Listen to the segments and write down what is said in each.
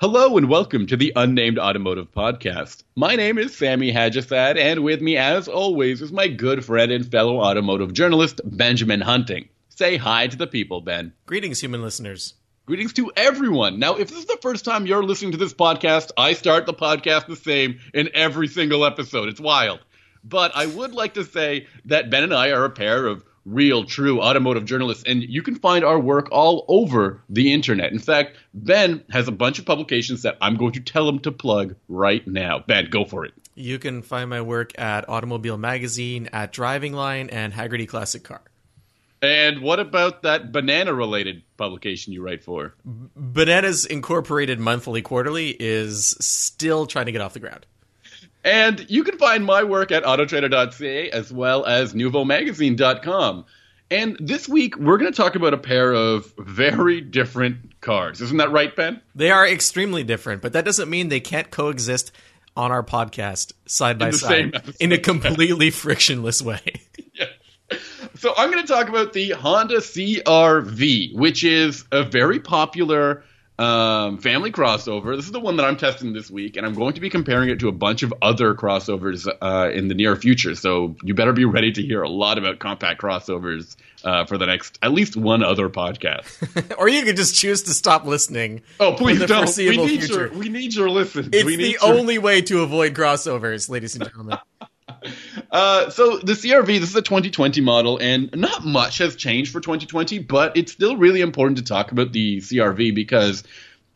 Hello and welcome to the Unnamed Automotive Podcast. My name is Sammy Haj-Assaad, and with me, as always, is my good friend and fellow automotive journalist, Benjamin Hunting. Say hi to the people, Ben. Greetings, human listeners. Greetings to everyone. Now, if this is the first time you're listening to this podcast, I start the podcast the same in every single episode. It's wild. But I would like to say that Ben and I are a pair of real, true automotive journalists, and you can find our work all over the internet. In fact, Ben has a bunch of publications that I'm going to tell him to plug right now. Ben, go for it. You can find my work at Automobile Magazine, at Driving Line, and Hagerty Classic Car. And what about that banana related publication you write for? Bananas Incorporated Monthly Quarterly is still trying to get off the ground. And you can find my work at autotrader.ca as well as NuvoMagazine.com. And this week, we're going to talk about a pair of very different cars. Isn't that right, Ben? They are extremely different, but that doesn't mean they can't coexist on our podcast side by side in a completely frictionless way. yeah. So I'm going to talk about the Honda CRV, which is a very popular um, family crossover. This is the one that I'm testing this week, and I'm going to be comparing it to a bunch of other crossovers uh, in the near future. So you better be ready to hear a lot about compact crossovers uh, for the next at least one other podcast. or you could just choose to stop listening. Oh, please don't. We need, future. Your, we need your listen. It's the your... only way to avoid crossovers, ladies and gentlemen. Uh, so the CRV, this is a 2020 model, and not much has changed for 2020, but it's still really important to talk about the CRV because,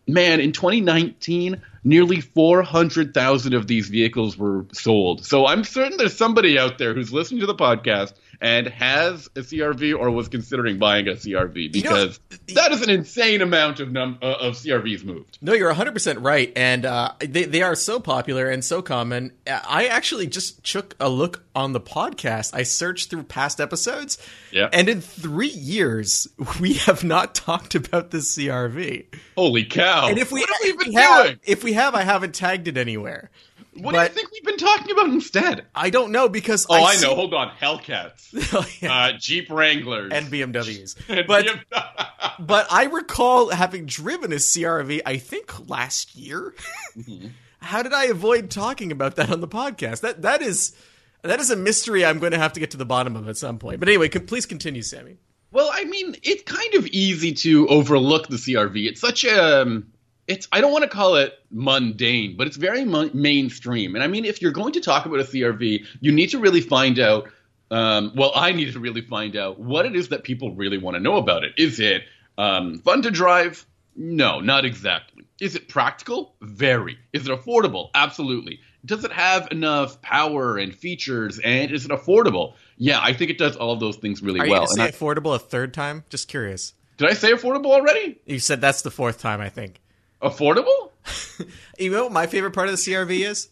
man, in 2019, nearly 400,000 of these vehicles were sold. So I'm certain there's somebody out there who's listening to the podcast and has a CRV or was considering buying a CRV because you know, that is an insane amount of num- uh, of CRVs moved. No, you're 100% right. And uh, they, they are so popular and so common. I actually just took a look on the podcast. I searched through past episodes. Yeah. And in three years, we have not talked about the CRV. Holy cow. And if we, what have we been we have. If we have, I haven't tagged it anywhere. What but do you think we've been talking about instead? I don't know because oh, I, I know. Hold on, Hellcats, oh, yeah. uh, Jeep Wranglers, and BMWs. and but BMW. but I recall having driven a CRV. I think last year. Mm-hmm. How did I avoid talking about that on the podcast? That that is that is a mystery. I'm going to have to get to the bottom of at some point. But anyway, please continue, Sammy. Well, I mean, it's kind of easy to overlook the CRV. It's such a um, it's I don't want to call it mundane, but it's very mu- mainstream. And I mean, if you're going to talk about a CRV, you need to really find out. Um, well, I need to really find out what it is that people really want to know about it. Is it um, fun to drive? No, not exactly. Is it practical? Very. Is it affordable? Absolutely. Does it have enough power and features? And is it affordable? Yeah, I think it does all of those things really Are well. you say I, affordable a third time? Just curious. Did I say affordable already? You said that's the fourth time, I think. Affordable? you know what my favorite part of the CRV is?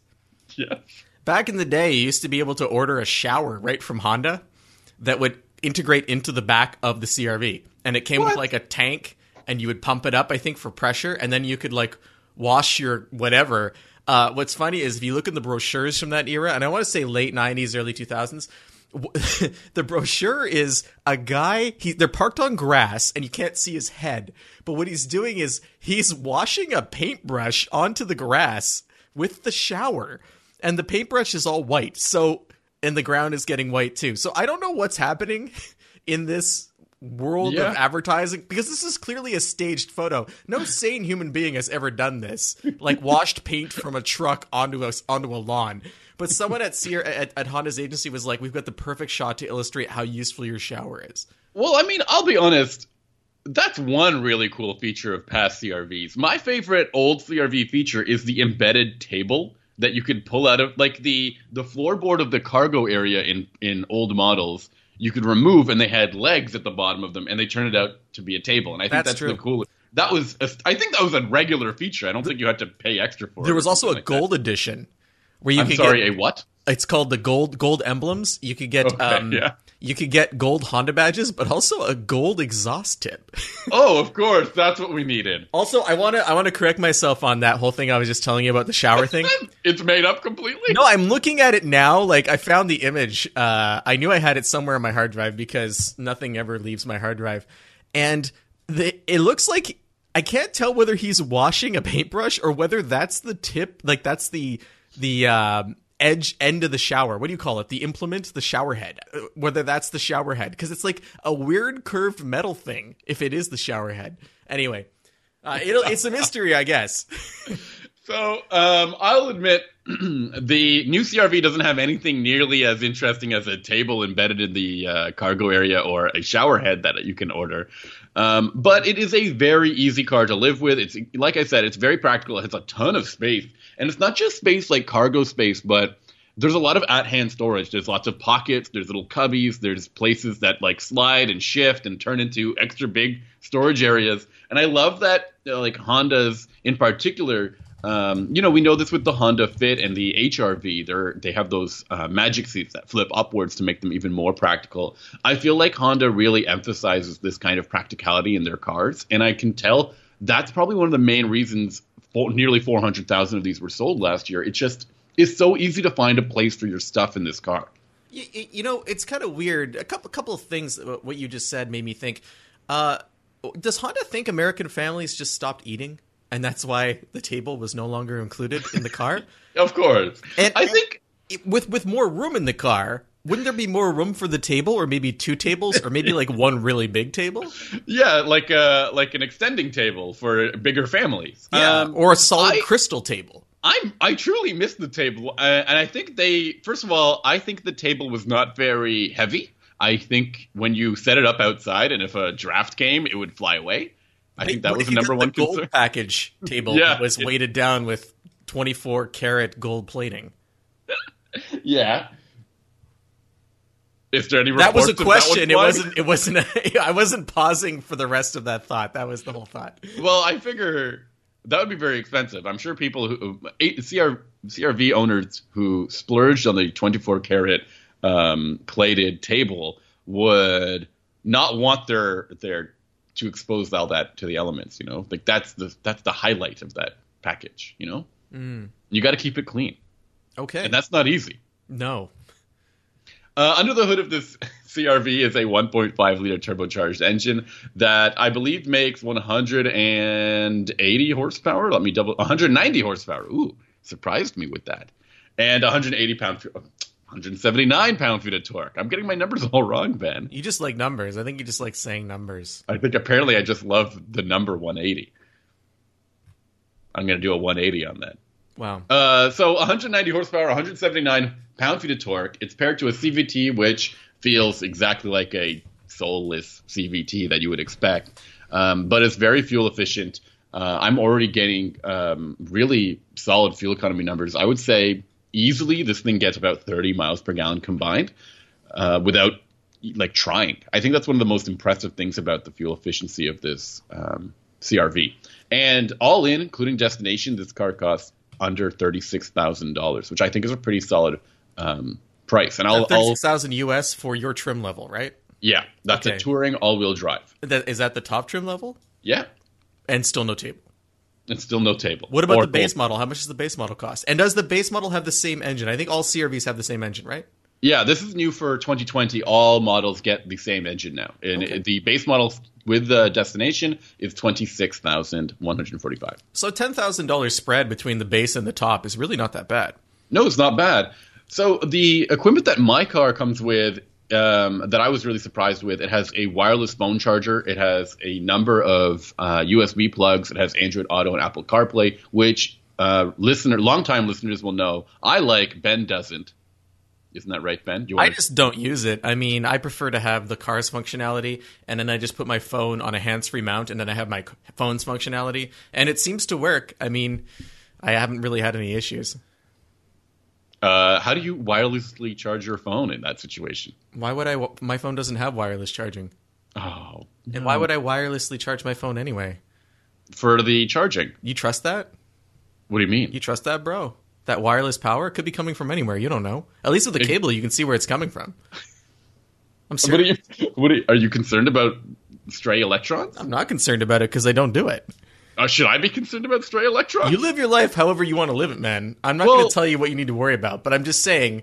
Yeah. Back in the day, you used to be able to order a shower right from Honda that would integrate into the back of the CRV. And it came what? with like a tank and you would pump it up, I think, for pressure, and then you could like wash your whatever. Uh, what's funny is if you look in the brochures from that era, and I want to say late '90s, early 2000s, the brochure is a guy. He they're parked on grass, and you can't see his head. But what he's doing is he's washing a paintbrush onto the grass with the shower, and the paintbrush is all white. So and the ground is getting white too. So I don't know what's happening in this world yeah. of advertising because this is clearly a staged photo. No sane human being has ever done this, like washed paint from a truck onto a onto a lawn. But someone at Sear at, at Honda's agency was like, "We've got the perfect shot to illustrate how useful your shower is." Well, I mean, I'll be honest. That's one really cool feature of past CRVs. My favorite old CRV feature is the embedded table that you could pull out of like the the floorboard of the cargo area in in old models you could remove, and they had legs at the bottom of them, and they turned it out to be a table. And I think that's, that's the coolest. That was, a, I think that was a regular feature. I don't think you had to pay extra for there it. There was also a like gold that. edition where you I'm sorry, get, a what? It's called the gold gold emblems. You could get okay, um, yeah. you could get gold Honda badges, but also a gold exhaust tip. oh, of course, that's what we needed. Also, I want to I want to correct myself on that whole thing I was just telling you about the shower thing. it's made up completely. No, I'm looking at it now. Like I found the image. Uh, I knew I had it somewhere on my hard drive because nothing ever leaves my hard drive, and the, it looks like I can't tell whether he's washing a paintbrush or whether that's the tip, like that's the the um, edge end of the shower. What do you call it? The implement, the shower head. Uh, Whether that's the shower head because it's like a weird curved metal thing. If it is the shower head, anyway, uh, it's a mystery, I guess. So um, I'll admit the new CRV doesn't have anything nearly as interesting as a table embedded in the uh, cargo area or a shower head that you can order. Um, but it is a very easy car to live with. It's like I said, it's very practical. It has a ton of space, and it's not just space like cargo space, but there's a lot of at-hand storage. There's lots of pockets. There's little cubbies. There's places that like slide and shift and turn into extra big storage areas. And I love that, uh, like Hondas in particular. Um, you know, we know this with the Honda Fit and the HRV. They're they have those uh, magic seats that flip upwards to make them even more practical. I feel like Honda really emphasizes this kind of practicality in their cars, and I can tell that's probably one of the main reasons for, nearly 400,000 of these were sold last year. It just is so easy to find a place for your stuff in this car. You, you know, it's kind of weird. A couple couple of things what you just said made me think. Uh, does Honda think American families just stopped eating, and that's why the table was no longer included in the car? Of course, And- I think with with more room in the car, wouldn't there be more room for the table, or maybe two tables, or maybe like one really big table? yeah, like a like an extending table for bigger families. Um, or a solid I- crystal table. I'm I truly missed the table, uh, and I think they first of all, I think the table was not very heavy. I think when you set it up outside, and if a draft came, it would fly away. I think that was the number one the gold concern. package table Yeah. was weighted down with twenty four karat gold plating. Yeah. Is there any That was a question. It wasn't. It wasn't. A, I wasn't pausing for the rest of that thought. That was the whole thought. Well, I figure that would be very expensive. I'm sure people who CR, CRV owners who splurged on the 24 karat um, plated table would not want their their to expose all that to the elements. You know, like that's the that's the highlight of that package. You know, Mm. you got to keep it clean, Okay. and that's not easy. no. Uh, under the hood of this CRV is a 1.5 liter turbocharged engine that I believe makes 180 horsepower. Let me double 190 horsepower. Ooh, surprised me with that. And 180 pound, 179 pound feet of torque. I'm getting my numbers all wrong, Ben. You just like numbers. I think you just like saying numbers. I think apparently I just love the number 180. I'm going to do a 180 on that. Wow. Uh, so 190 horsepower, 179 pound feet of torque. It's paired to a CVT, which feels exactly like a soulless CVT that you would expect, um, but it's very fuel efficient. Uh, I'm already getting um, really solid fuel economy numbers. I would say easily this thing gets about 30 miles per gallon combined uh, without like trying. I think that's one of the most impressive things about the fuel efficiency of this um, CRV. And all in, including destination, this car costs under thirty-six thousand dollars, which I think is a pretty solid um, price. And I'll, I'll Thirty-six thousand US for your trim level, right? yeah, that's Okay. a touring all-wheel drive. That is that the top trim level, Yeah, and still no table. and still no table. What about Or the base model? How much does the base model cost? And does the base model have the same engine? I think all CRVs have the same engine, right? Yeah, this is new for 2020. All models get the same engine now, and Okay. the base model with the destination is twenty-six thousand one hundred forty-five. So ten thousand dollars spread between the base and the top is really not that bad. No, it's not bad. So the equipment that my car comes with, um, that I was really surprised with, it has a wireless phone charger. It has a number of uh, USB plugs. It has Android Auto and Apple CarPlay, which uh, listener, longtime listeners will know. I like. Ben doesn't. Isn't that right, Ben? You I just don't use it. I mean, I prefer to have the car's functionality, and then I just put my phone on a hands-free mount, and then I have my phone's functionality, and it seems to work. I mean, I haven't really had any issues. Uh, how do you wirelessly charge your phone in that situation? Why would I? My phone doesn't have wireless charging, Oh, and why would I wirelessly charge my phone anyway? for the charging? You trust that? What do you mean? You trust that, bro? That wireless power could be coming from anywhere. You don't know. At least with the cable, you can see where it's coming from. I'm What are you? What are you, are you concerned about? Stray electrons? I'm not concerned about it because I don't do it. Uh, should I be concerned about stray electrons? You live your life however you want to live it, man. I'm not Well- going to tell you what you need to worry about, but I'm just saying,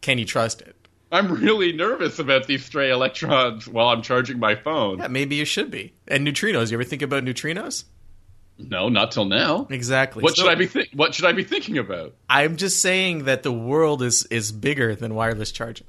can you trust it? I'm really nervous about these stray electrons while I'm charging my phone. Yeah, maybe you should be. And neutrinos. You ever think about neutrinos? No, not till now. Exactly. What So- should I be think? What should I be thinking about? I'm just saying that the world is is bigger than wireless charging.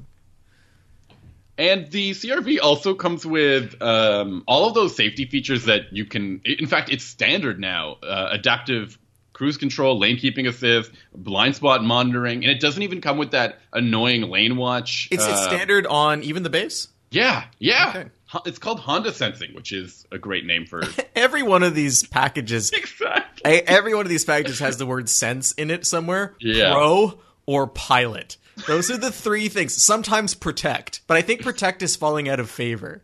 And the CRV also comes with um, all of those safety features that you can. In fact, it's standard now: uh, adaptive cruise control, lane keeping assist, blind spot monitoring, and it doesn't even come with that annoying lane watch. It's, it's uh, standard on even the base. Yeah, yeah. Okay. It's called Honda Sensing, which is a great name for. Every one of these packages, exactly. Every one of these packages has the word "sense" in it somewhere. Yeah. Pro or pilot. Those are the three things. Sometimes protect, but I think protect is falling out of favor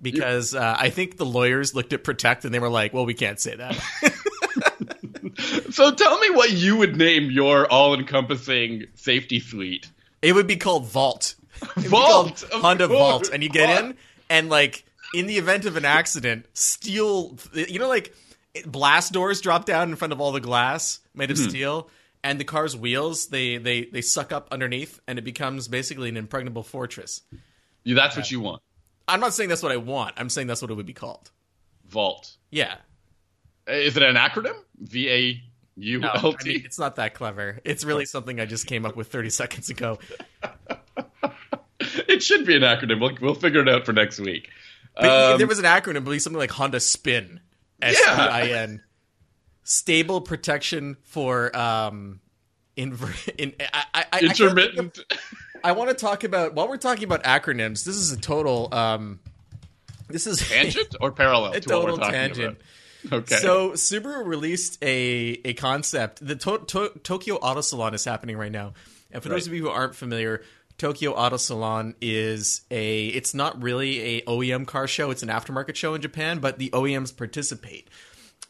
because uh, I think the lawyers looked at protect and they were like, "Well, we can't say that." So tell me what you would name your all-encompassing safety suite. It would be called Vault. It would be Vault, called Honda course. Vault, and you get in, and like in the event of an accident, steal. You know, like blast doors drop down in front of all the glass made of Hmm. steel, and the car's wheels they they they suck up underneath, and it becomes basically an impregnable fortress. Yeah, that's what you want. I'm not saying that's what I want. I'm saying that's what it would be called. Vault. Yeah. Is it an acronym? V A U No, L I mean, it's not that clever. It's really something I just came up with 30 seconds ago. It should be an acronym. We'll, we'll figure it out for next week. But Um, there was an acronym, it'd something like Honda Spin. S P I N. Stable protection for um inver- in I I, I, I can't think of- intermittent. I want to talk about while we're talking about acronyms. This is a total um this is tangent or parallel a to what we're total tangent. about? Okay. So Subaru released a a concept. The to- to- Tokyo Auto Salon is happening right now, and for those of you who aren't familiar, Tokyo Auto Salon is a. It's not really a OEM car show. It's an aftermarket show in Japan, but the OEMs participate,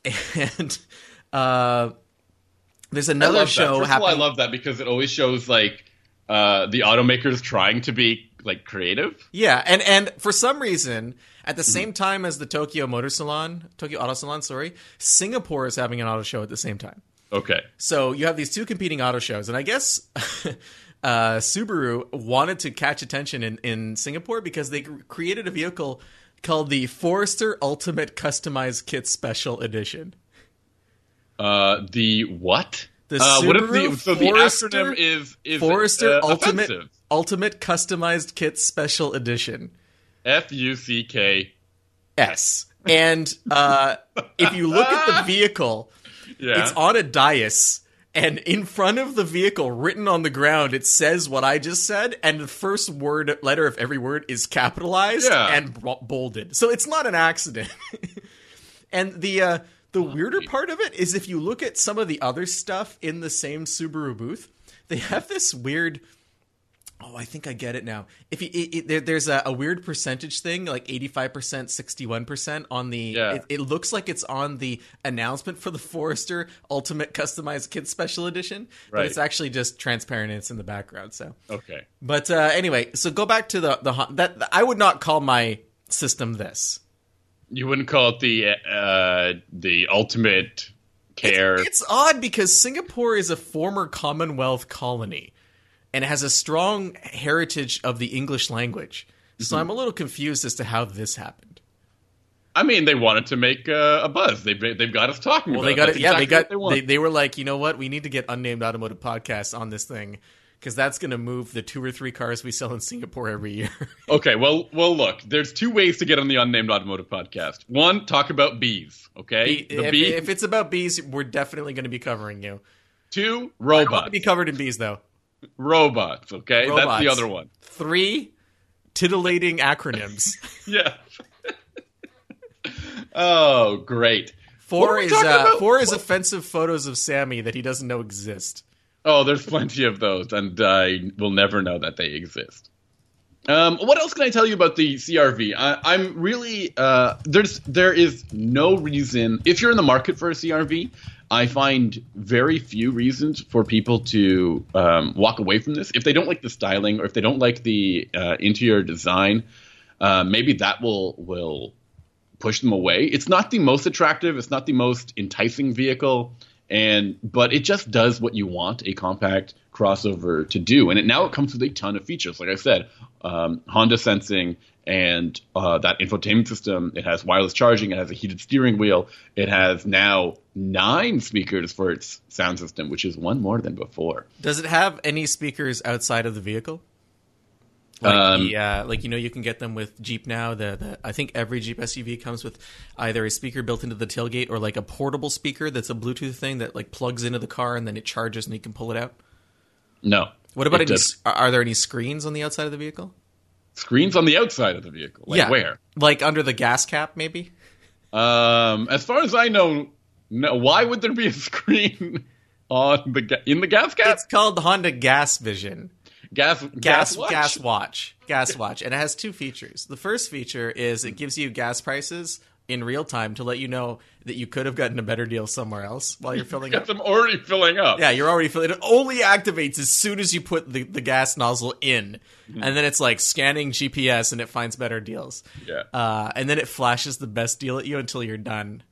and uh, there's another show. First of all, I love that because it always shows like uh, the automakers trying to be like creative. Yeah, and and for some reason, at Mm-hmm. the same time as the Tokyo Motor Salon, Tokyo Auto Salon, sorry, Singapore is having an auto show at the same time. Okay. So you have these two competing auto shows, and I guess uh, Subaru wanted to catch attention in, in Singapore because they created a vehicle called the Forester Ultimate Customized Kit Special Edition. Uh, the what? The uh, what if the so the Forester- acronym is is Forester uh, Ultimate offensive. Ultimate Customized Kit Special Edition. F U C K. S. And uh, if you look at the vehicle, Yeah. It's on a dais, and in front of the vehicle, written on the ground, it says what I just said, and the first word letter of every word is capitalized Yeah. and bo- bolded. So it's not an accident. and the uh, the weirder part of it is if you look at some of the other stuff in the same Subaru booth, they have this weird. Oh, I think I get it now. If you, it, it, there, there's a, a weird percentage thing, like 85%, 61% on the. Yeah. It, it looks like it's on the announcement for the Forester Ultimate Customized Kit Special Edition, but it's actually just transparent and it's in the background. So, okay. but uh, anyway, so go back to the the that I would not call my system this. You wouldn't call it the uh, the ultimate care. It's odd because Singapore is a former Commonwealth colony and it has a strong heritage of the English language. So Mm-hmm. I'm a little confused as to how this happened. I mean, they wanted to make uh, a buzz. They they've got us talking. Well, about they got it. Yeah, they got. They. They, they were like, you know what? We need to get unnamed automotive podcasts on this thing because that's going to move the two or three cars we sell in Singapore every year. Okay, well, well, look. There's two ways to get on the unnamed automotive podcast. One, talk about bees. Okay, the if, bee. if it's about bees, we're definitely going to be covering you. Two, I want to robots. be covered in bees though. Robots. Okay, that's the other one. Three titillating acronyms. Yeah. oh, great. Four is uh, four is offensive photos of Sammy that he doesn't know exist. Oh, there's plenty of those, and I will never know that they exist. Um, what else can I tell you about the CRV? I, I'm really uh, there's there is no reason if you're in the market for a CRV. I find very few reasons for people to um, walk away from this if they don't like the styling or if they don't like the uh, interior design. Uh, maybe that will will push them away. It's not the most attractive, it's not the most enticing vehicle, and but it just does what you want a compact crossover to do. And it, now it comes with a ton of features. Like I said, um, Honda sensing and uh, that infotainment system. It has wireless charging. It has a heated steering wheel. It has now nine speakers for its sound system, which is one more than before. Does it have any speakers outside of the vehicle? Like, Um, the, uh, like you know, you can get them with Jeep now. The, the I think every Jeep SUV comes with either a speaker built into the tailgate or like a portable speaker that's a Bluetooth thing that like plugs into the car and then it charges and you can pull it out. No. What about any? Are there any screens on the outside of the vehicle? screens on the outside of the vehicle? Like where? like under the gas cap, maybe. Um, as far as I know, no. Why would there be a screen on the ga- in the gas cap? It's called Honda Gas Vision. gas gas watch? gas watch gas watch and it has two features the first feature is it gives you gas prices in real time to let you know that you could have gotten a better deal somewhere else while you're filling Got up them already filling up. yeah you're already filling it only activates as soon as you put the, the gas nozzle in and then it's like scanning gps and it finds better deals Yeah. uh, and then it flashes the best deal at you until you're done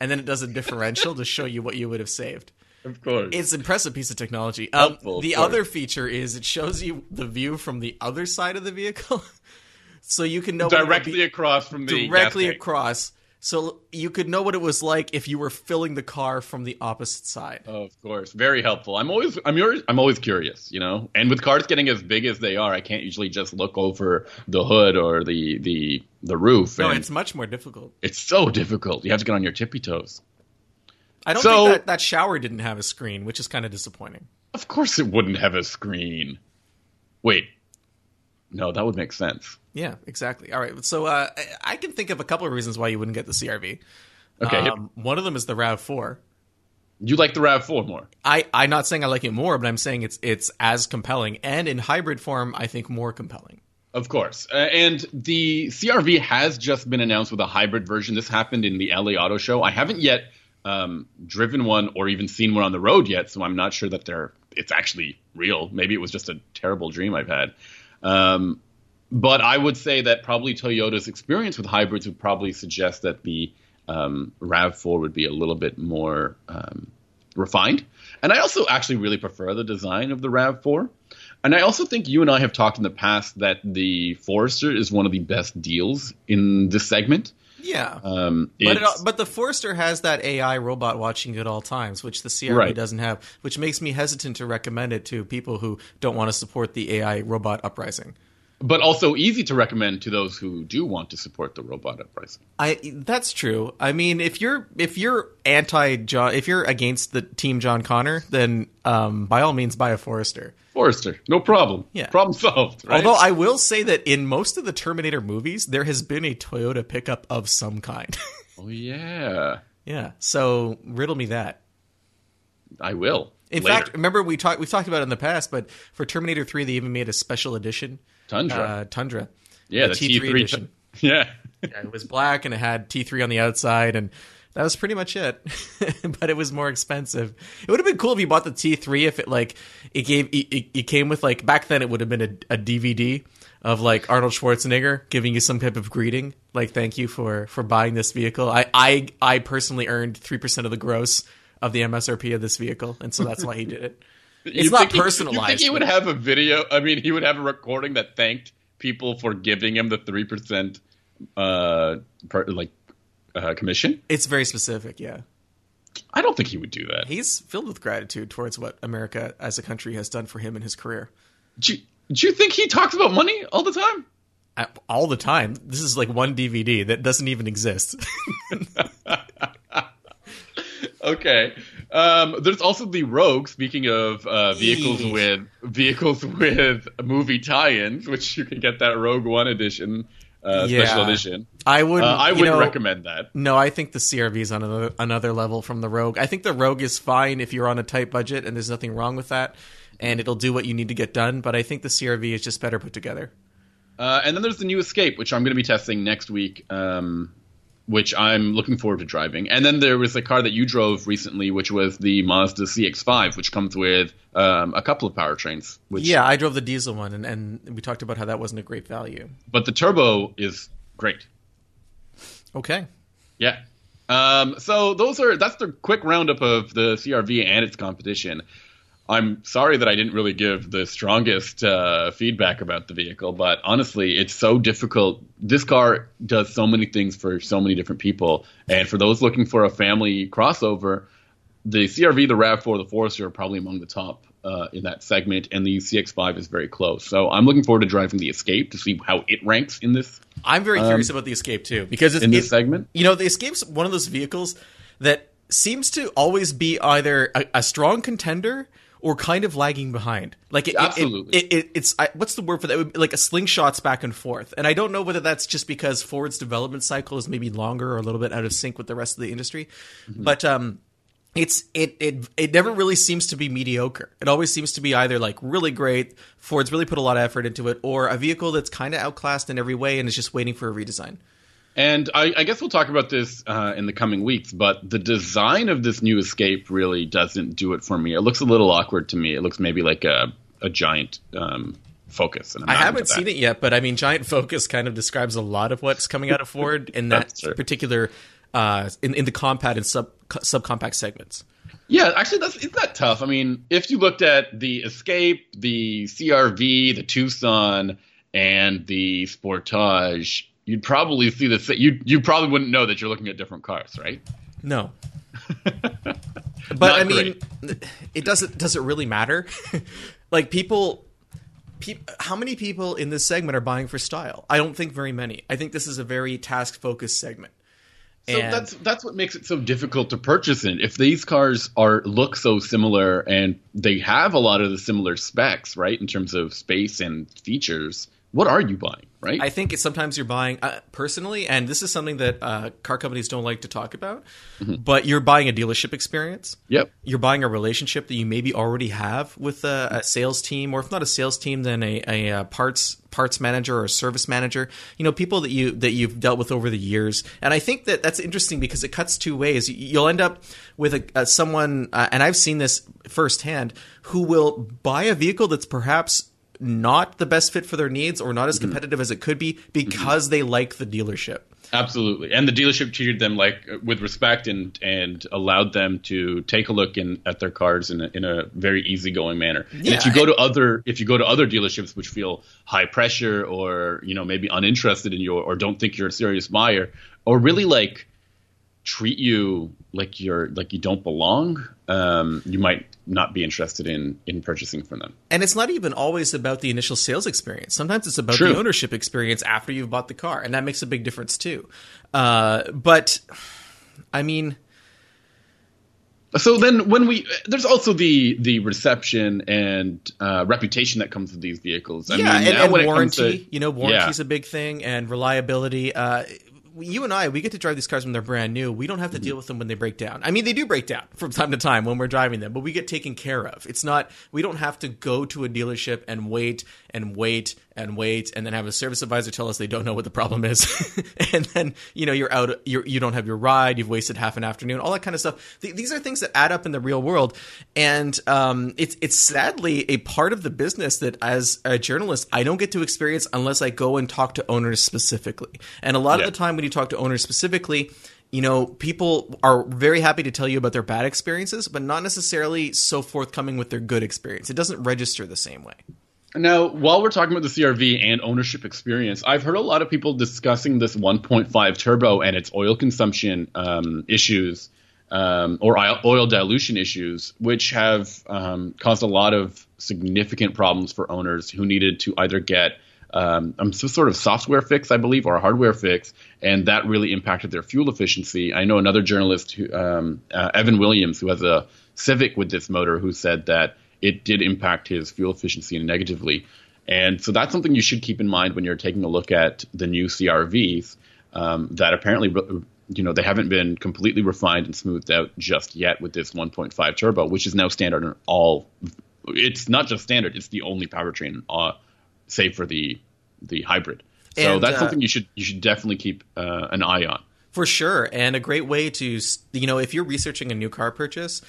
and then it does a differential to show you what you would have saved Of course. it's an impressive piece of technology. Um, Helpful, of the course. other feature is it shows you the view from the other side of the vehicle, so you can know what it would directly across from the directly across. So you could know what it was like if you were filling the car from the opposite side. Of course, very helpful. I'm always I'm yours, I'm always curious, you know. And with cars getting as big as they are, I can't usually just look over the hood or the the the roof. no, it's much more difficult. it's so difficult. You have to get on your tippy toes. I don't So- think that that shower didn't have a screen, which is kind of disappointing. Of course, it wouldn't have a screen. Wait, no, that would make sense. Yeah, exactly. All right, so uh, I- can think of a couple of reasons why you wouldn't get the CRV. Okay, Um, one of them is the RAV4. you like the RAV4 more? I, I'm not saying I like it more, but I'm saying it's it's as compelling and in hybrid form, I think more compelling. Of course. Uh, and the CRV has just been announced with a hybrid version. This happened in the LA Auto Show. I haven't yet um, driven one or even seen one on the road yet, so I'm not sure that they're it's actually real. Maybe it was just a terrible dream I've had. Um, but I would say that probably Toyota's experience with hybrids would probably suggest that the um, RAV4 would be a little bit more um, refined. And I also actually really prefer the design of the RAV4. And I also think you and I have talked in the past that the Forester is one of the best deals in this segment. Yeah. Um, but, it, but the Forester has that AI robot watching you at all times, which the CRV Right. doesn't have, which makes me hesitant to recommend it to people who don't want to support the AI robot uprising. But also easy to recommend to those who do want to support the robot uprising. I that's true. I mean, if you're if you're anti John, if you're against the team John Connor, then um, by all means buy a Forester. Forester, no problem. Yeah. Problem solved. Right? Although I will say that in most of the Terminator movies, there has been a Toyota pickup of some kind. oh yeah, yeah. So riddle me that. I will. In later. fact, remember we talked we've talked about it in the past, but for Terminator 3 they even made a special edition Tundra. uh, Tundra. yeah, the the, T3 T3 edition. Yeah. Yeah, it was black and it had T3 on the outside and that was pretty much it. but it was more expensive. It would have been cool if you bought the T3 if it like it gave it, it, it came with like back then it would have been a, a DVD of like Arnold Schwarzenegger giving you some type of greeting like thank you for for buying this vehicle. I I I personally earned 3% of the gross of the MSRP of this vehicle and so that's why he did it. It's not think he- personalized. You think he would have a video? I mean, he would have a recording that thanked people for giving him the three percent, uh, per, like uh, commission. It's very specific, yeah. I don't think he would do that. He's filled with gratitude towards what America as a country has done for him in his career. Do you, do you think he talks about money all the time? Uh, All the time. This is like one DVD that doesn't even exist. Okay. Um, there's also the Rogue. Speaking of uh, vehicles Eesh. with vehicles with movie tie-ins, which you can get that Rogue One edition, uh, Yeah. special edition. I would. Uh, I know, recommend that. No, I think the CRV is on another, another level from the Rogue. I think the Rogue is fine if you're on a tight budget, and there's nothing wrong with that, and it'll do what you need to get done. But I think the CRV is just better put together. Uh, and then there's the new Escape, which I'm going to be testing next week, um, which I'm looking forward to driving. And then there was a car that you drove recently, which was the Mazda CX-5, which comes with um, a couple of powertrains. Which, Yeah, I drove the diesel one, and, and we talked about how that wasn't a great value. But the turbo is great. Okay. Yeah. Um, so those are that's the quick roundup of the CRV and its competition. I'm sorry that I didn't really give the strongest uh, feedback about the vehicle, but honestly, it's so difficult. This car does so many things for so many different people, and for those looking for a family crossover, the CRV, the Rav4, the Forester are probably among the top uh, in that segment, and the CX5 is very close. So I'm looking forward to driving the Escape to see how it ranks in this. I'm very curious um, about the Escape too because it's, in this segment. You know, the Escape's one of those vehicles that seems to always be either a, a strong contender or kind of lagging behind. Like it, absolutely, it, it, it, it's I, what's the word for that? Like a slingshots back and forth. And I don't know whether that's just because Ford's development cycle is maybe longer or a little bit out of sync with the rest of the industry. Mm-hmm. But um, it's it it it never really seems to be mediocre. It always seems to be either like really great, Ford's really put a lot of effort into it, or a vehicle that's kind of outclassed in every way and is just waiting for a redesign. And I, I, guess we'll talk about this uh, in the coming weeks, but the design of this new Escape really doesn't do it for me. It looks a little awkward to me. It looks maybe like a, a giant um, Focus. I haven't seen it yet, but I mean, Giant Focus kind of describes a lot of what's coming out of Ford in that particular uh, in in the compact and sub subcompact segments. Yeah, actually, that's it's not tough. I mean, if you looked at the Escape, the CRV, the Tucson, and the Sportage, you'd probably see the you you probably wouldn't know that you're looking at different cars, right? No. but I mean, it doesn't does it really matter? like people Pe- how many people in this segment are buying for style? I don't think very many. I think this is a very task focused segment. So and that's that's what makes it so difficult to purchase in. If these cars are look so similar and they have a lot of the similar specs, right, in terms of space and features, what are you buying, right? I think sometimes you're buying uh, personally, and this is something that uh, car companies don't like to talk about. Mm-hmm. But you're buying a dealership experience. Yep. You're buying a relationship that you maybe already have with a, a sales team, or if not a sales team, then a, a, a, parts parts manager or a service manager. You know, people that you that you've dealt with over the years. And I think that that's interesting because it cuts two ways. You'll end up with a, someone, uh, and I've seen this firsthand, who will buy a vehicle that's perhaps not the best fit for their needs or not as mm-hmm. competitive mm-hmm. as it could be because mm-hmm. they like the dealership. Absolutely, and the dealership treated them like with respect and and allowed them to take a look in at their cars in a, in a very easygoing manner. Yeah, if you go to other if you go to other dealerships which feel high pressure or you know maybe uninterested in you or don't think you're a serious buyer or really like treat you like you're like you don't belong, um, you might not be interested in in purchasing from them. And it's not even always about the initial sales experience. Sometimes it's about True. the ownership experience after you've bought the car, and that makes a big difference too. Uh, but I mean. So then, when we there's also the the reception and uh, reputation that comes with these vehicles. I yeah, mean, and, and warranty. To, you know, warranty is yeah. a big thing, and reliability. Uh, you and I, we get to drive these cars when they're brand new. We don't have to mm-hmm. deal with them when they break down. I mean, they do break down from time to time when we're driving them, but we get taken care of. It's not, we don't have to go to a dealership and wait and wait and wait and then have a service advisor tell us they don't know what the problem is and then you know you're out you're, you don't have your ride you've wasted half an afternoon all that kind of stuff Th- these are things that add up in the real world and um, it's it's sadly a part of the business that as a journalist I don't get to experience unless I go and talk to owners specifically and a lot yeah. of the time when you talk to owners specifically you know, people are very happy to tell you about their bad experiences, but not necessarily so forthcoming with their good experience. It doesn't register the same way. Now, while we're talking about the CRV and ownership experience, I've heard a lot of people discussing this 1.5 turbo and its oil consumption um, issues um, or oil dilution issues, which have um, caused a lot of significant problems for owners who needed to either get um, some sort of software fix, I believe, or a hardware fix, and that really impacted their fuel efficiency. I know another journalist, who, um, uh, Evan Williams, who has a Civic with this motor, who said that it did impact his fuel efficiency negatively. And so that's something you should keep in mind when you're taking a look at the new CRVs um, that apparently, you know, they haven't been completely refined and smoothed out just yet with this 1.5 turbo, which is now standard in all. It's not just standard; it's the only powertrain, uh, save for the the hybrid. So and, that's uh, something you should you should definitely keep uh, an eye on For sure, and a great way to you know if you're researching a new car purchase,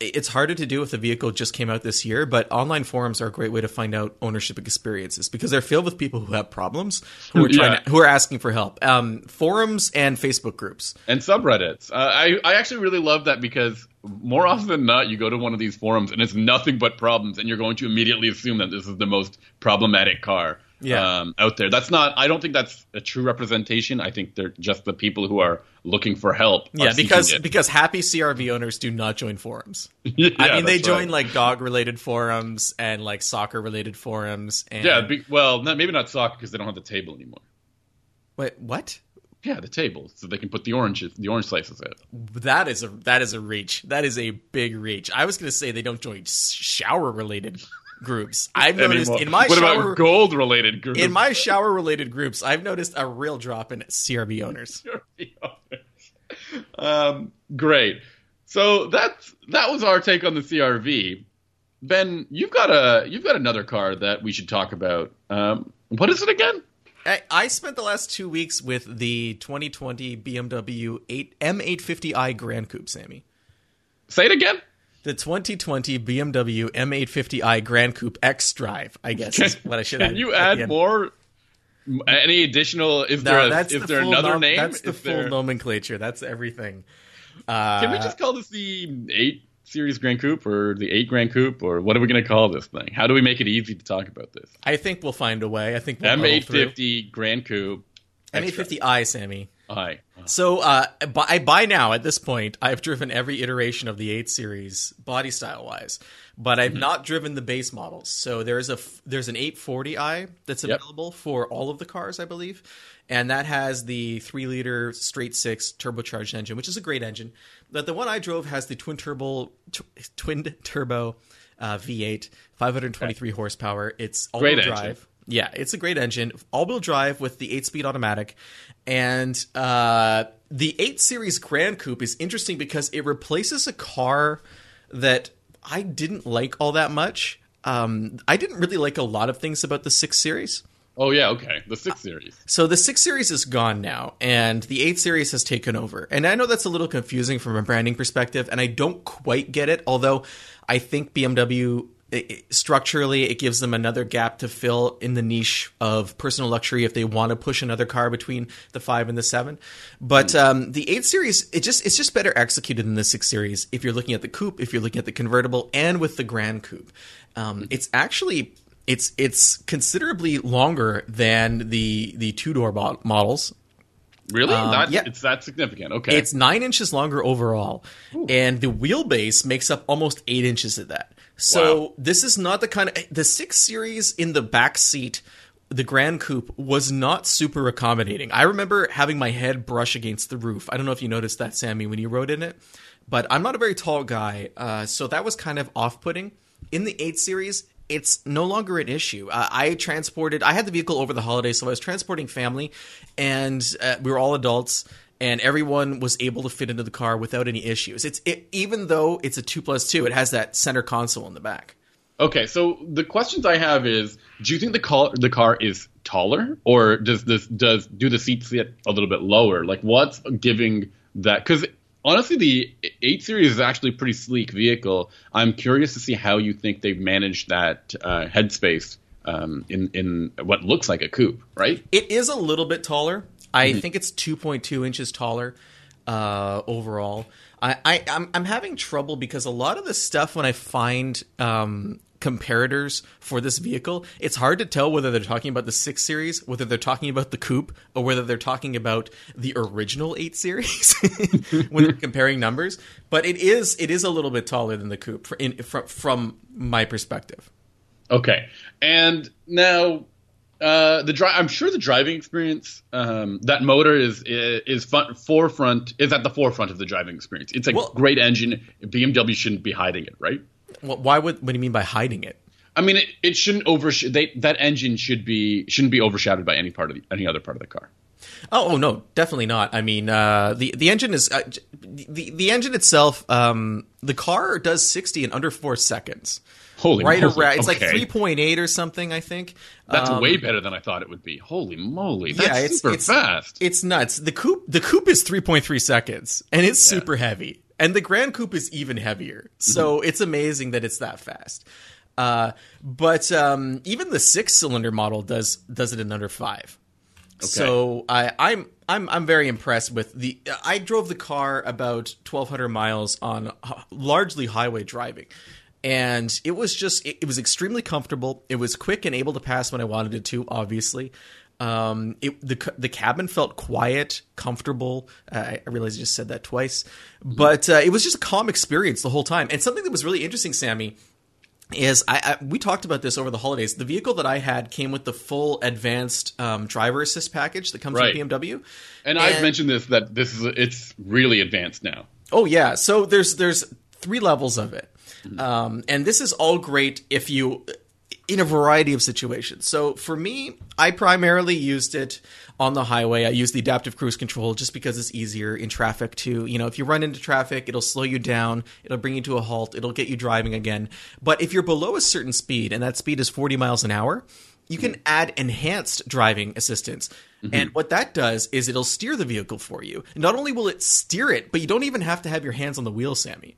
it's harder to do if the vehicle just came out this year, but online forums are a great way to find out ownership experiences because they're filled with people who have problems who are trying yeah. to, who are asking for help. Um, forums and Facebook groups and subreddits. Uh, I I actually really love that because more often than not, you go to one of these forums and it's nothing but problems, and you're going to immediately assume that this is the most problematic car yeah. um, out there. That's not. I don't think that's a true representation. I think they're just the people who are looking for help. Yeah, because because happy CRV owners do not join forums. yeah, I mean, they join right. like dog related forums and like soccer related forums. And... Yeah, be, well, not, maybe not soccer because they don't have the table anymore. Wait, what? Yeah, the table, so they can put the oranges, the orange slices in. That is a that is a reach. That is a big reach. I was going to say they don't join shower related groups. I've noticed in my what shower, about gold related groups? In my shower related groups, I've noticed a real drop in CRV owners. CRV owners. Um, great. So that's that was our take on the CRV. Ben, you've got a you've got another car that we should talk about. Um, what is it again? I, I spent the last two weeks with the 2020 BMW 8 M850i Grand Coupe, Sammy. Say it again the 2020 BMW M850i Grand Coupe X Drive. I guess is what I should. Can you add more? Any additional? Is no, there is the there another nom- name? That's the full nomenclature. That's everything. Uh, Can we just call this the eight series Grand Coupe or the eight Grand Coupe or what are we going to call this thing? How do we make it easy to talk about this? I think we'll find a way. I think we'll M850 Grand Coupe. M850i, Sammy. I. So uh, by, by now, at this point, I've driven every iteration of the 8 Series, body style wise, but I've mm-hmm. not driven the base models. So there's a there's an 840i that's available yep. for all of the cars, I believe, and that has the three liter straight six turbocharged engine, which is a great engine. But the one I drove has the twin turbo tw- twin turbo uh, V8, 523 okay. horsepower. It's all wheel drive. Engine. Yeah, it's a great engine, all-wheel drive with the eight-speed automatic, and uh, the eight series Grand Coupe is interesting because it replaces a car that I didn't like all that much. Um, I didn't really like a lot of things about the six series. Oh yeah, okay. The six series. So the six series is gone now, and the eight series has taken over. And I know that's a little confusing from a branding perspective, and I don't quite get it. Although I think BMW it, structurally it gives them another gap to fill in the niche of personal luxury if they want to push another car between the five and the seven but mm. um, the 8 series it just it's just better executed than the 6 series if you're looking at the coupe if you're looking at the convertible and with the grand coupe um, it's actually it's it's considerably longer than the the two door models Really? Um, that, yeah. It's that significant. Okay. It's nine inches longer overall. Ooh. And the wheelbase makes up almost eight inches of that. So wow. this is not the kind of the six series in the back seat. The Grand Coupe was not super accommodating. I remember having my head brush against the roof. I don't know if you noticed that, Sammy, when you rode in it, but I'm not a very tall guy, uh, so that was kind of off-putting. In the eight series, it's no longer an issue. Uh, I transported, I had the vehicle over the holidays, so I was transporting family, and uh, we were all adults, and everyone was able to fit into the car without any issues. It's it, even though it's a two plus two, it has that center console in the back. Okay, so the questions I have is: Do you think the car the car is taller, or does this does do the seats sit a little bit lower? Like, what's giving that? Because honestly, the 8 Series is actually a pretty sleek vehicle. I'm curious to see how you think they've managed that uh, headspace um, in in what looks like a coupe, right? It is a little bit taller. I mm-hmm. think it's 2.2 inches taller uh, overall. I, I I'm, I'm having trouble because a lot of the stuff when I find um, comparators for this vehicle, it's hard to tell whether they're talking about the six series, whether they're talking about the coupe, or whether they're talking about the original eight series when they're comparing numbers. But it is it is a little bit taller than the coupe in, from from my perspective. Okay, and now uh, the drive. I'm sure the driving experience, um, that motor is is, fun, forefront is at the forefront of the driving experience. It's a well, great engine. BMW shouldn't be hiding it, right? Well, why would? What do you mean by hiding it? I mean, it, it shouldn't over. They, that engine should be shouldn't be overshadowed by any part of the, any other part of the car. Oh, oh no, definitely not. I mean, uh, the the engine is uh, the the engine itself. Um, the car does sixty in under four seconds. Holy right moly. around, it's okay. like three point eight or something. I think That's Um, way better than I thought it would be. Holy moly. That's yeah, it's super it's, fast. It's nuts. The coupe the coupe is three point three seconds, and it's super heavy. And the Grand Coupe is even heavier. So Mm-hmm. it's amazing that it's that fast. Uh, but um, even the six cylinder model does does it in under five. So I, I'm I'm I'm very impressed with the. I drove the car about 1,200 miles on largely highway driving, and it was just it, it was extremely comfortable. It was quick and able to pass when I wanted it to. Obviously, um, it, the the cabin felt quiet, comfortable. Uh, I realize I just said that twice, but uh, it was just a calm experience the whole time. And something that was really interesting, Sammy, is I, I we talked about this over the holidays. The vehicle that I had came with the full advanced um, driver assist package that comes Right. with BMW. and I've mentioned this that this is it's really advanced now. Oh yeah, so there's there's three levels of it, Mm-hmm. um, and this is all great if you in a variety of situations. So for me, I primarily used it on the highway. I use the adaptive cruise control just because it's easier in traffic to, you know, if you run into traffic, it'll slow you down, it'll bring you to a halt, it'll get you driving again. But if you're below a certain speed and that speed is 40 miles an hour, you can mm-hmm. add enhanced driving assistance. Mm-hmm. And what that does is it'll steer the vehicle for you. Not only will it steer it, but you don't even have to have your hands on the wheel, Sammy.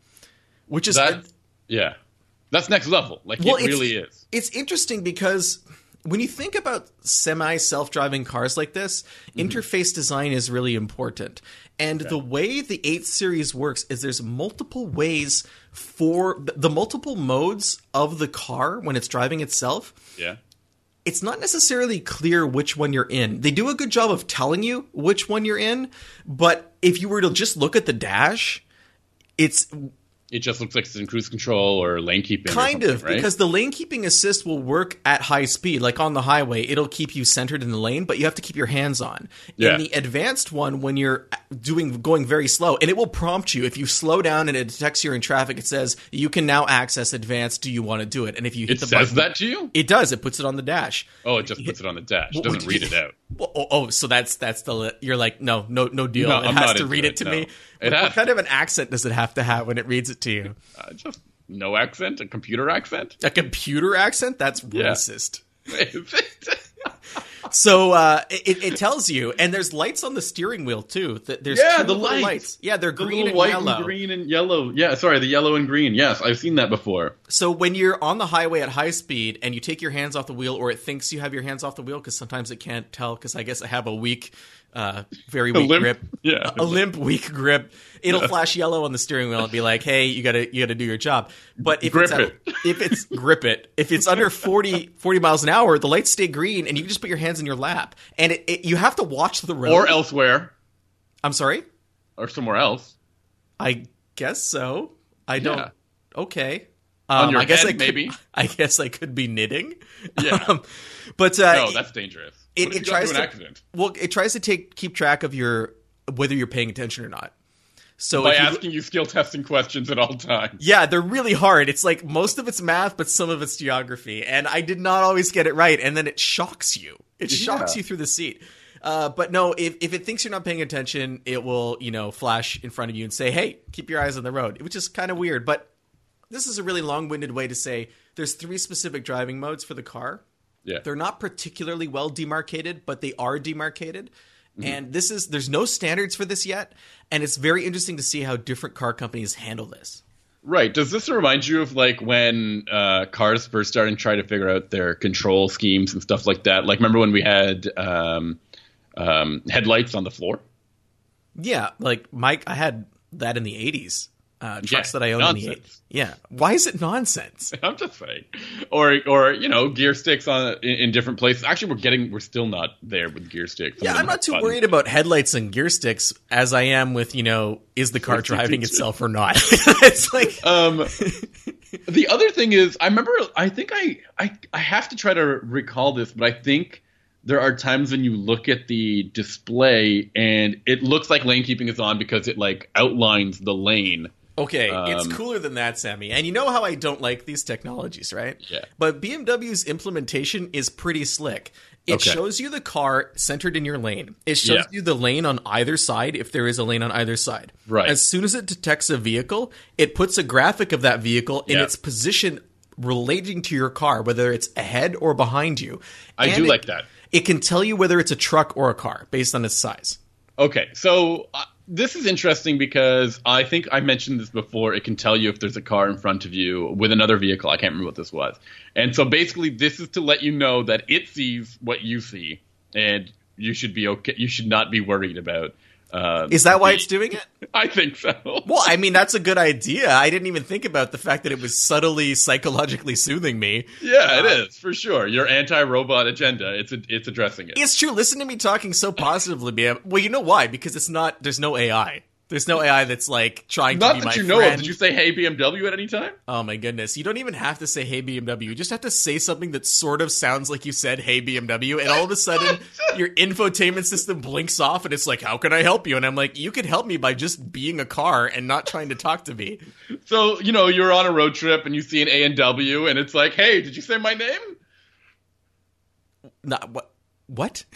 Which is That yeah. That's next level. Like well, it really is. It's interesting because when you think about semi self driving cars like this, Mm-hmm. interface design is really important. And the way the 8 series works is there's multiple ways for the multiple modes of the car when it's driving itself. Yeah. It's not necessarily clear which one you're in. They do a good job of telling you which one you're in, but if you were to just look at the dash, it's It just looks like it's in cruise control or lane keeping. kind of right? because the lane keeping assist will work at high speed like on the highway it'll keep you centered in the lane but you have to keep your hands on Yeah. in the advanced one when you're doing going very slow and it will prompt you if you slow down and it detects you're in traffic it says you can now access advanced do you want to do it and if you hit it the says button that to you? it does it puts it on the dash Oh, it just puts it on the dash. It doesn't read it out. Oh, oh, so that's that's the you're like no no no deal. No, it I'm has to read it, it to no. me. It What, has what kind of an accent does it have to have when it reads it to you? Uh, just no accent, a computer accent. A computer accent? That's Yeah. racist. So uh, it, it tells you, and there's lights on the steering wheel too. Th- There's Yeah, the little lights. Yeah, they're the green and white yellow. and green and yellow. Yeah, sorry, the yellow and green. Yes, I've seen that before. So when you're on the highway at high speed and you take your hands off the wheel, or it thinks you have your hands off the wheel, because sometimes it can't tell. Because I guess I have a weak, uh, very weak limp- grip. yeah. a limp, weak grip. It'll flash yellow on the steering wheel and be like, "Hey, you gotta, you gotta do your job." But if Grip it's at- it. if it's grip it, if it's under 40, 40 miles an hour, the lights stay green, and you can just put your hands in your lap, and it, it, you have to watch the road. Or elsewhere, I'm sorry. or somewhere else. I guess so. I don't. Yeah. Okay. On Um, your I guess head, I could, maybe? I guess I could be knitting. Yeah. Um, but uh, No, that's dangerous. It- it tries to- accident well, it tries to take keep track of your whether you're paying attention or not. So by you- asking you skill testing questions at all times. yeah, they're really hard. It's like most of it's math, but some of it's geography, and I did not always get it right. And then it shocks you. It shocks you through the seat. Uh, but no, if, if it thinks you're not paying attention, it will, you know, flash in front of you and say, "Hey, keep your eyes on the road," which is kind of weird. But this is a really long-winded way to say there's three specific driving modes for the car. Yeah. They're not particularly well demarcated, but they are demarcated. And this is there's no standards for this yet, and it's very interesting to see how different car companies handle this. Right. Does this remind you of like when uh, cars first started trying to figure out their control schemes and stuff like that? Like, remember when we had um, um, headlights on the floor? Yeah, like Mike, I had that in the '80s. Uh, trucks Yeah, that I owned in the nonsense. Yeah, why is it nonsense? I'm just saying, or or you know, gear sticks on in, in different places. Actually, we're getting we're still not there with gear sticks. Some Yeah, I'm not too buttons. worried about headlights and gear sticks as I am with you know, is the car driving itself or not? it's like Um, the other thing is, I remember. I think I, I I have to try to recall this, but I think there are times when you look at the display and it looks like lane keeping is on because it like outlines the lane Okay, it's Um, cooler than that, Sammy. And you know how I don't like these technologies, right? Yeah. But BMW's implementation is pretty slick. It Okay. shows you the car centered in your lane. It shows Yeah. you the lane on either side if there is a lane on either side. Right. As soon as it detects a vehicle, it puts a graphic of that vehicle in Yeah. its position relating to your car, whether it's ahead or behind you. I And do it- like that. It can tell you whether it's a truck or a car based on its size. Okay, so uh, this is interesting because I think I mentioned this before. It can tell you if there's a car in front of you with another vehicle. I can't remember what this was. And so basically, this is to let you know that it sees what you see, and you should be okay. You should not be worried about. Uh, Is that why the- it's doing it? I think so. Well, I mean, that's a good idea. I didn't even think about the fact that it was subtly psychologically soothing me. yeah, it is for sure. Your anti-robot agenda. It's a, it's addressing it. It's true. Listen to me talking so positively. Well, you know why? Because it's not. There's no AI. There's no AI that's like trying to Not be that my you know friend. of. Did you say "Hey BMW" at any time? Oh my goodness! You don't even have to say "Hey BMW." You just have to say something that sort of sounds like you said "Hey BMW," and all of a sudden your infotainment system blinks off, and it's like, "How can I help you?" And I'm like, "You could help me by just being a car and not trying to talk to me." So you know you're on a road trip and you see an A and W, and it's like, "Hey, did you say my name?" Not what? What?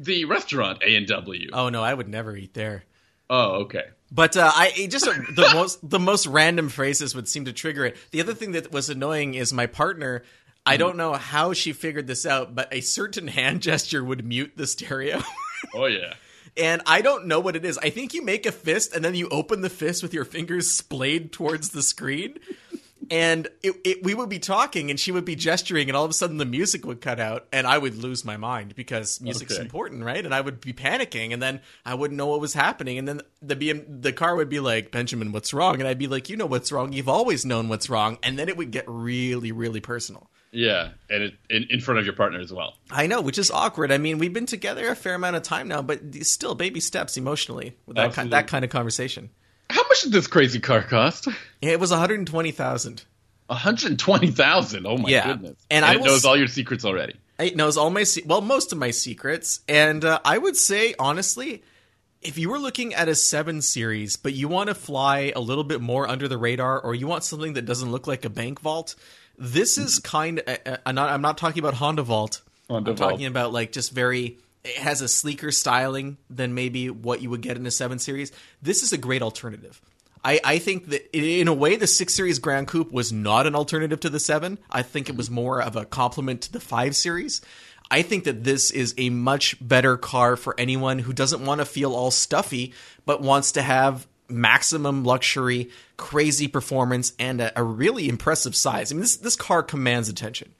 The restaurant A and W. Oh no, I would never eat there. Oh, okay. But uh, I just the most the most random phrases would seem to trigger it. The other thing that was annoying is my partner. I don't know how she figured this out, but a certain hand gesture would mute the stereo. Oh yeah. and I don't know what it is. I think you make a fist and then you open the fist with your fingers splayed towards the screen. And it, it, we would be talking and she would be gesturing, and all of a sudden the music would cut out, and I would lose my mind because music's Okay. important, right? And I would be panicking, and then I wouldn't know what was happening. And then the BM, the car would be like, Benjamin, what's wrong? And I'd be like, you know what's wrong. You've always known what's wrong. And then it would get really, really personal. Yeah, and it, in, in front of your partner as well. I know, which is awkward. I mean, we've been together a fair amount of time now, but still baby steps emotionally with that kind, that kind of conversation. How much did this crazy car cost? It was 120,000. One hundred twenty thousand. Oh my Yeah. goodness! And I it knows s- all your secrets already. It knows all my se- well, most of my secrets, and uh, I would say honestly, if you were looking at a seven series, but you want to fly a little bit more under the radar, or you want something that doesn't look like a bank vault, this is kind of. Uh, I'm not. I'm not talking about Honda Vault. Honda I'm Vault. talking about like just very. It has a sleeker styling than maybe what you would get in a seven series. This is a great alternative. I, I think that in a way, the six series Grand Coupe was not an alternative to the seven. I think it was more of a complement to the five series. I think that this is a much better car for anyone who doesn't want to feel all stuffy, but wants to have maximum luxury, crazy performance, and a, a really impressive size. I mean, this this car commands attention.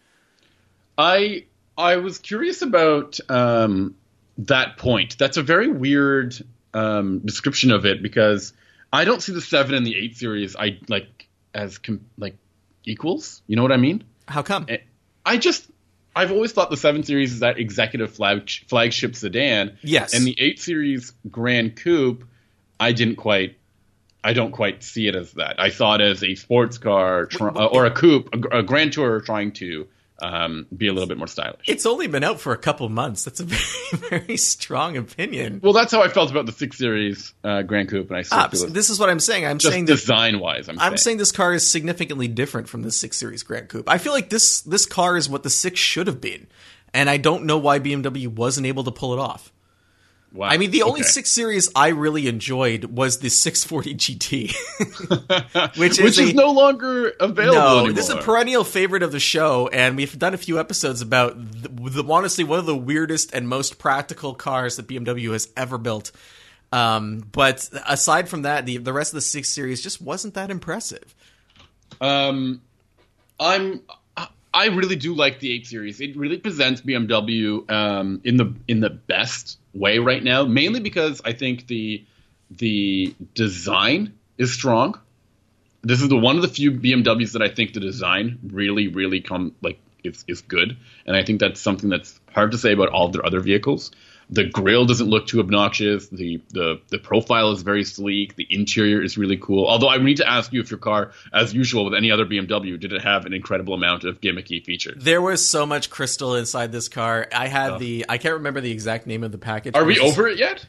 I I was curious about um, that point. That's a very weird um, description of it because I don't see the seven and the eight series I like as com- like equals. You know what I mean? How come? Eh, I just I've always thought the seven series is that executive flag flagship sedan. Yes. And the eight series Grand Coupe, I didn't quite. I don't quite see it as that. I saw it as a sports car tr- uh, or a coupe, a, a Grand Tour trying to um, be a little bit more stylish. It's only been out for a couple months. That's a very, very strong opinion. Well, that's how I felt about the six series uh, Grand Coupe, and I Ah, this is what I'm saying. I'm saying design wise. I'm, I'm saying this car is significantly different from the six series Grand Coupe. I feel like this this car is what the six should have been, and I don't know why BMW wasn't able to pull it off. Wow. I mean, the only Okay. six series I really enjoyed was the 640 GT. which, is is, a- no longer available no, anymore. this is a perennial favorite of the show, and we've done a few episodes about the, the honestly one of the weirdest and most practical cars that BMW has ever built. Um, but aside from that, the the rest of the six series just wasn't that impressive. Um, I'm. I really do like the eight series. It really presents BMW um, in the in the best way right now. Mainly because I think the the design is strong. This is the one of the few BMWs that I think the design really, really come like is is good, and I think that's something that's hard to say about all their other vehicles. The grill doesn't look too obnoxious. The, the the profile is very sleek. The interior is really cool. Although I need to ask you if your car, as usual with any other BMW, did it have an incredible amount of gimmicky features? There was so much crystal inside this car. I had the I can't remember the exact name of the package. Are we over it yet?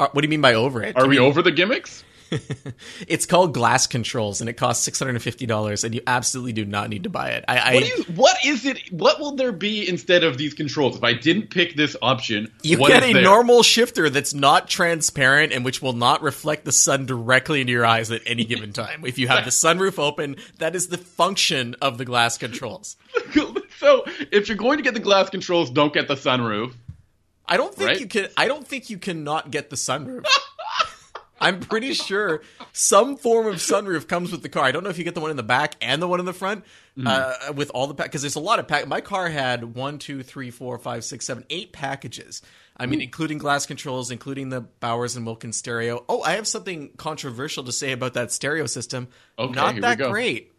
Uh, what do you mean by over it? Are we mean- over the gimmicks? it's called Glass Controls, and it costs six hundred and fifty dollars, and you absolutely do not need to buy it. I, I What, you, what is it? What will there be instead of these controls? If I didn't pick this option, you what get a there? normal shifter that's not transparent and which will not reflect the sun directly into your eyes at any given time. If you have the sunroof open, that is the function of the glass controls. so if you're going to get the glass controls, don't get the sunroof. I don't think Right? you can. I don't think you cannot get the sunroof. I'm pretty sure some form of sunroof comes with the car. I don't know if you get the one in the back and the one in the front uh, with all the pack because there's a lot of pack. My car had one, two, three, four, five, six, seven, eight packages. I mean, including glass controls, including the Bowers and Wilkins stereo. Oh, I have something controversial to say about that stereo system. Okay, Not here we that go. great.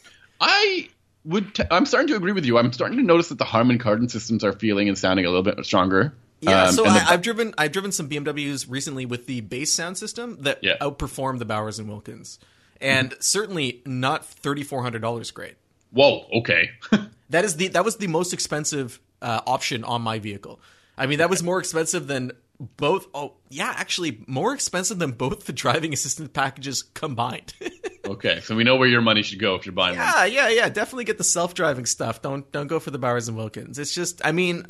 I would. T- I'm starting to agree with you. I'm starting to notice that the Harman Kardon systems are feeling and sounding a little bit stronger. Yeah, Um, so I, the- I've driven I've driven some BMWs recently with the base sound system that Yeah. outperformed the Bowers and Wilkins, and certainly not thirty four hundred dollars. Great. whoa. Okay. That is the that was the most expensive uh, option on my vehicle. I mean, that was more expensive than both. Oh, yeah, actually, more expensive than both the driving assistance packages combined. okay. So we know where your money should go if you're buying one. yeah, yeah, yeah. Definitely get the self driving stuff. Don't don't go for the Bowers and Wilkins. It's just, I mean,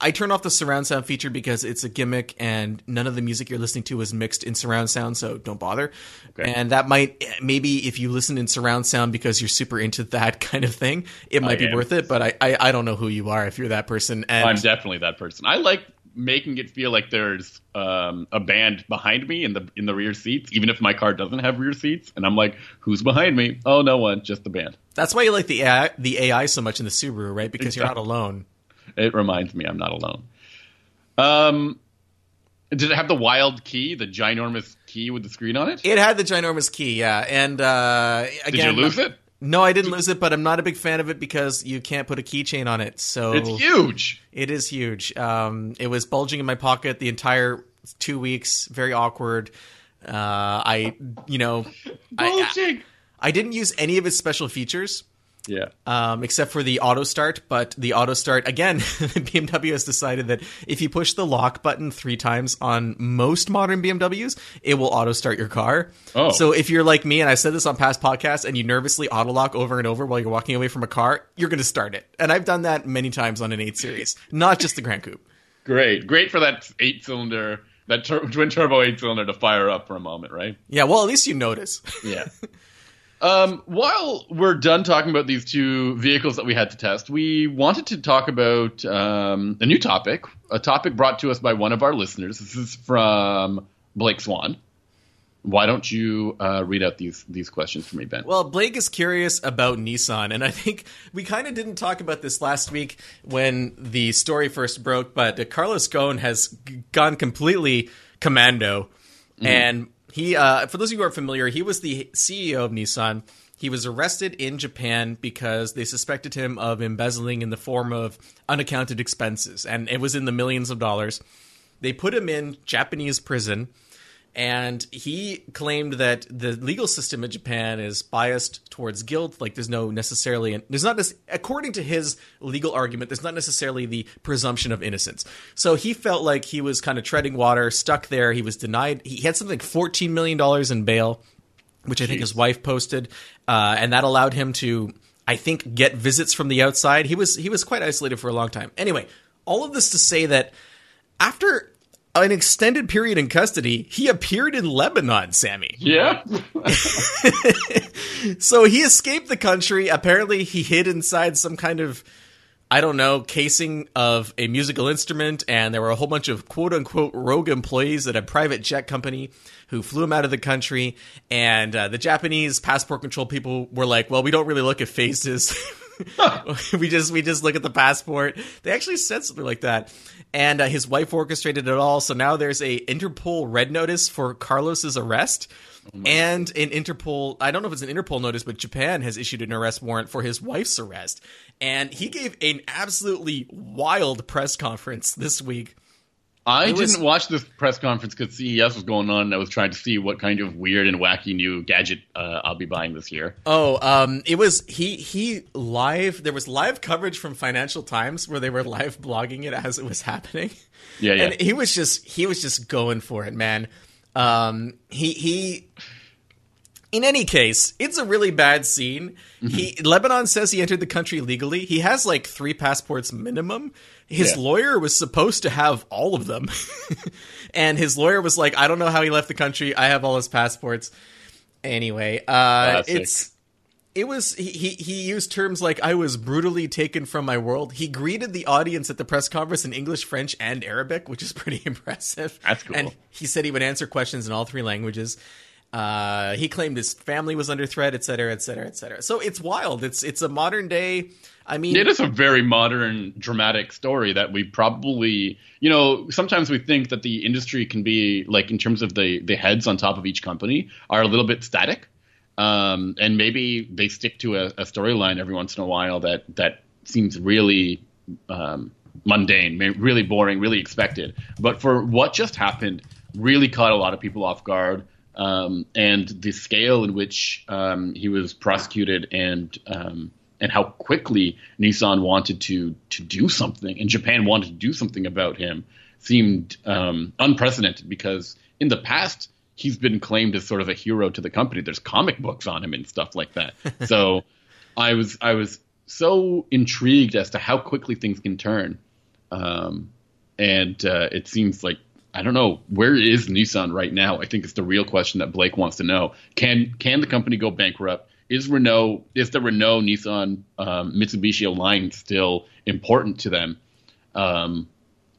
I turn off the surround sound feature because it's a gimmick, and none of the music you're listening to is mixed in surround sound, so don't bother. Okay. And that might maybe if you listen in surround sound because you're super into that kind of thing, it might be am. worth it. But I, I I don't know who you are if you're that person. And I'm definitely that person. I like making it feel like there's um, a band behind me in the in the rear seats, even if my car doesn't have rear seats. And I'm like, who's behind me? Oh, no one, just the band. that's why you like the AI, the AI so much in the Subaru, right? Because you're not alone. It reminds me I'm not alone. Um, did it have the wild key, the ginormous key with the screen on it? It had the ginormous key, yeah. And uh, Did again, you lose it? No, I didn't lose it, but I'm not a big fan of it because you can't put a keychain on it. So It's huge. it is huge. Um, it was bulging in my pocket the entire two weeks. Very awkward. Uh, I, you know, I, Bulging. I didn't use any of its special features. Yeah. um, except for the auto start. But the auto start again, BMW has decided that if you push the lock button three times on most modern BMWs, it will auto start your car. Oh. So if you're like me, and I said this on past podcasts, and you nervously auto lock over and over while you're walking away from a car, you're going to start it. And I've done that many times on an 8 Series, not just the Grand Coupe. Great. Great for that eight cylinder, that tur- twin turbo eight cylinder to fire up for a moment, right? Yeah, well, at least you notice. Yeah. um, while we're done talking about these two vehicles that we had to test, we wanted to talk about um, a new topic, a topic brought to us by one of our listeners. This is from Blake Swan. Why don't you uh, read out these these questions for me, Ben? Well, Blake is curious about Nissan, and I think we kind of didn't talk about this last week when the story first broke, but uh, Carlos Ghosn has g- gone completely commando. And he, uh, for those of you who aren't familiar, he was the CEO of Nissan. He was arrested in Japan because they suspected him of embezzling in the form of unaccounted expenses, and it was in the millions of dollars. They put him in Japanese prison and he claimed that the legal system in Japan is biased towards guilt. Like there's no necessarily there's not this, according to his legal argument, there's not necessarily the presumption of innocence. So he felt like he was kind of treading water, stuck there. He was denied. He had something like 14 million dollars in bail, which I think his wife posted, uh, and that allowed him to, I think, get visits from the outside. He was he was quite isolated for a long time. Anyway, all of this to say that after an extended period in custody, he appeared in Lebanon, Sammy. yeah. So he escaped the country. Apparently, he hid inside some kind of, I don't know, casing of a musical instrument, and there were a whole bunch of quote unquote rogue employees at a private jet company who flew him out of the country. And uh, the Japanese passport control people were like, well, we don't really look at faces. we just we just look at the passport. They actually said something like that, and uh, his wife orchestrated it all. So now there's a Interpol red notice for Carlos's arrest, and an Interpol. I don't know if it's an Interpol notice, but Japan has issued an arrest warrant for his wife's arrest. And he gave an absolutely wild press conference this week. I was- didn't watch this press conference because CES was going on, and I was trying to see what kind of weird and wacky new gadget uh, I'll be buying this year. Oh, um, it was he he live. There was live coverage from Financial Times where they were live blogging it as it was happening. Yeah, yeah. And he was just he was just going for it, man. Um, he he. In any case, it's a really bad scene. Mm-hmm. He Lebanon says he entered the country legally. He has like three passports minimum. His Yeah. lawyer was supposed to have all of them, and his lawyer was like, "I don't know how he left the country. I have all his passports." Anyway, uh, it's it was he, he used terms like I was brutally taken from my world. He greeted the audience at the press conference in English, French, and Arabic, which is pretty impressive. That's cool. And he said he would answer questions in all three languages. Uh, he claimed his family was under threat, et cetera, et cetera, et cetera. So it's wild. It's it's a modern day. I mean, It is a very modern, dramatic story that we probably, you know, sometimes we think that the industry can be like in terms of the the heads on top of each company are a little bit static, um, and maybe they stick to a, a storyline every once in a while that that seems really um, mundane, really boring, really expected. But for what just happened, really caught a lot of people off guard. Um, and the scale in which um, he was prosecuted and um, and how quickly Nissan wanted to to do something and Japan wanted to do something about him seemed um, unprecedented because in the past he's been claimed as sort of a hero to the company. There's comic books on him and stuff like that. so I was I was so intrigued as to how quickly things can turn, um, and uh, it seems like I don't know where is Nissan right now. I think it's the real question that Blake wants to know. Can can the company go bankrupt? Is Renault is the Renault Nissan um, Mitsubishi alliance still important to them? Um,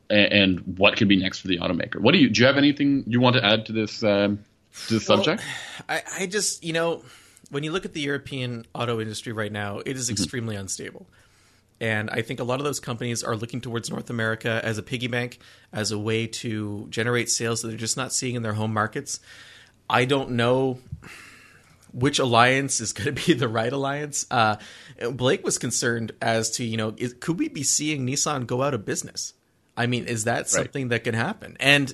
and, and what could be next for the automaker? What do you do? You have anything you want to add to this um, to this Well, subject? I, I just you know when you look at the European auto industry right now, it is Mm-hmm. extremely unstable. And I think a lot of those companies are looking towards North America as a piggy bank, as a way to generate sales that they're just not seeing in their home markets. I don't know which alliance is going to be the right alliance. Uh, Blake was concerned as to, you know, is, could we be seeing Nissan go out of business? I mean, is that something that can happen? And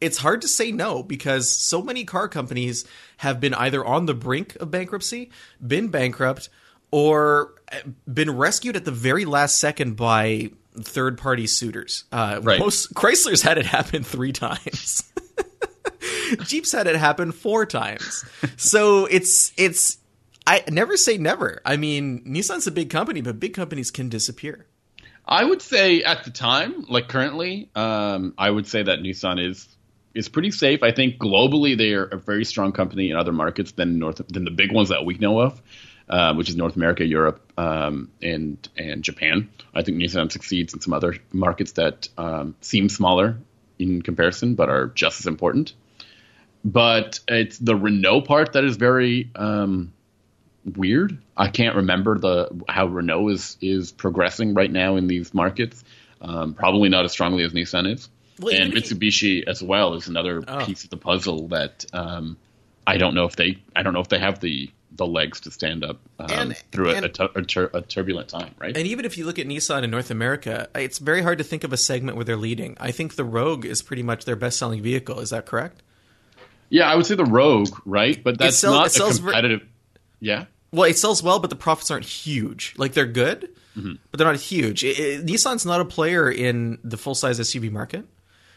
it's hard to say no because so many car companies have been either on the brink of bankruptcy, been bankrupt, or uh, been rescued at the very last second by third party suitors. Uh, Right. Most Chrysler's had it happen three times. Jeep's had it happen four times. So it's it's I never say never. I mean, Nissan's a big company, but big companies can disappear. I would say at the time, like currently, um, I would say that Nissan is is pretty safe. I think globally they are a very strong company in other markets than North than the big ones that we know of, uh, which is North America, Europe, um, and and Japan. I think Nissan succeeds in some other markets that um, seem smaller in comparison, but are just as important. But it's the Renault part that is very um, weird. I can't remember the how Renault is is progressing right now in these markets. Um, probably not as strongly as Nissan is, Well, and Mitsubishi as well is another Oh. piece of the puzzle that um, I don't know if they I don't know if they have the the legs to stand up um, And- through a, and- a, a, tur- a turbulent time, right? And even if you look at Nissan in North America, it's very hard to think of a segment where they're leading. I think the Rogue is pretty much their best selling vehicle. Is that correct? Yeah, I would say the Rogue, right? But that's sell- not a ver- competitive. yeah, Well, it sells well, but the profits aren't huge. Like they're good, mm-hmm. but they're not huge. It- it- Nissan's not a player in the full size SUV market.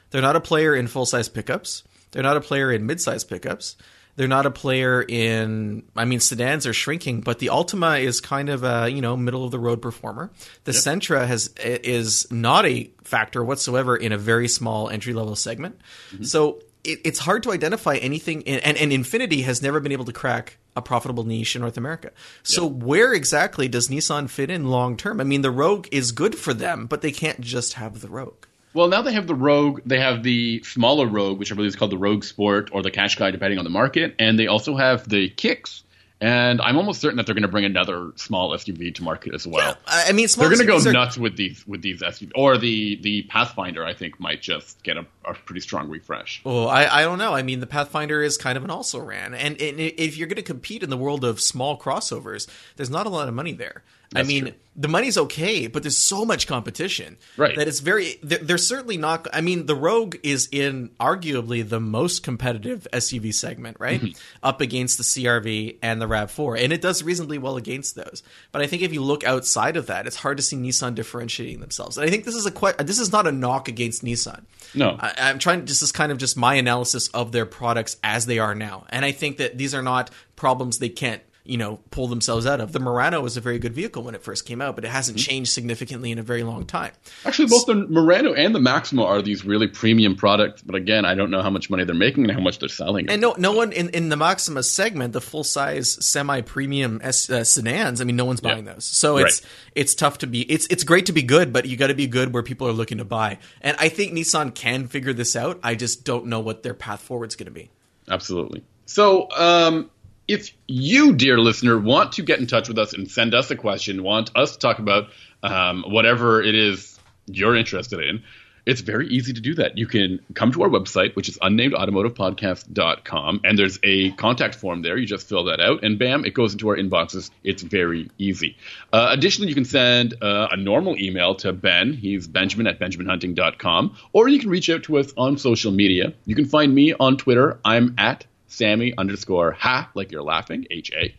They're not a player in full size pickups. They're not a player in mid size pickups. They're not a player in. I mean, sedans are shrinking, but the Altima is kind of a you know middle of the road performer. The Sentra has is not a factor whatsoever in a very small entry level segment. Mm-hmm. So it, it's hard to identify anything. In, and and Infiniti has never been able to crack a profitable niche in North America. So where exactly does Nissan fit in long term? I mean, the Rogue is good for them, but they can't just have the Rogue. Well, now they have the Rogue. They have the smaller Rogue, which I believe is called the Rogue Sport or the Qashqai, depending on the market, and they also have the Kicks. And I'm almost certain that they're going to bring another small SUV to market as well. I I mean, small They're going to go are- nuts with these with these SUVs, or the the Pathfinder. I think might just get a, a pretty strong refresh. Well, I, I don't know. I mean, the Pathfinder is kind of an also ran, and, and if you're going to compete in the world of small crossovers, there's not a lot of money there. I mean, true. the money's okay, but there's so much competition Right. that it's very. They're, they're certainly not. I mean, the Rogue is in arguably the most competitive SUV segment, right? Mm-hmm. Up against the CRV and the RAV4, and it does reasonably well against those. But I think if you look outside of that, it's hard to see Nissan differentiating themselves. And I think this is a que- this is not a knock against Nissan. No, I, I'm trying. This is kind of just my analysis of their products as they are now, and I think that these are not problems they can't you know pull themselves out of. The Murano was a very good vehicle when it first came out, but it hasn't Mm-hmm. changed significantly in a very long time. Actually, both the Murano and the Maxima are these really premium products. But again, I don't know how much money they're making and how much they're selling. And no, no one in, in the Maxima segment, the full size semi premium uh, sedans. I mean, no one's buying those, so it's Right. it's tough to be. It's it's great to be good, but you got to be good where people are looking to buy. And I think Nissan can figure this out. I just don't know what their path forward is going to be. Absolutely. So, um, if you, dear listener, want to get in touch with us and send us a question, want us to talk about um, whatever it is you're interested in, it's very easy to do that. You can come to our website, which is unnamedautomotivepodcast.com, and there's a contact form there. You just fill that out, and bam, it goes into our inboxes. It's very easy. Uh, additionally, you can send uh, a normal email to Ben. He's benjamin at benjaminhunting.com, or you can reach out to us on social media. You can find me on Twitter. I'm at Sammy underscore ha, like you're laughing, H A.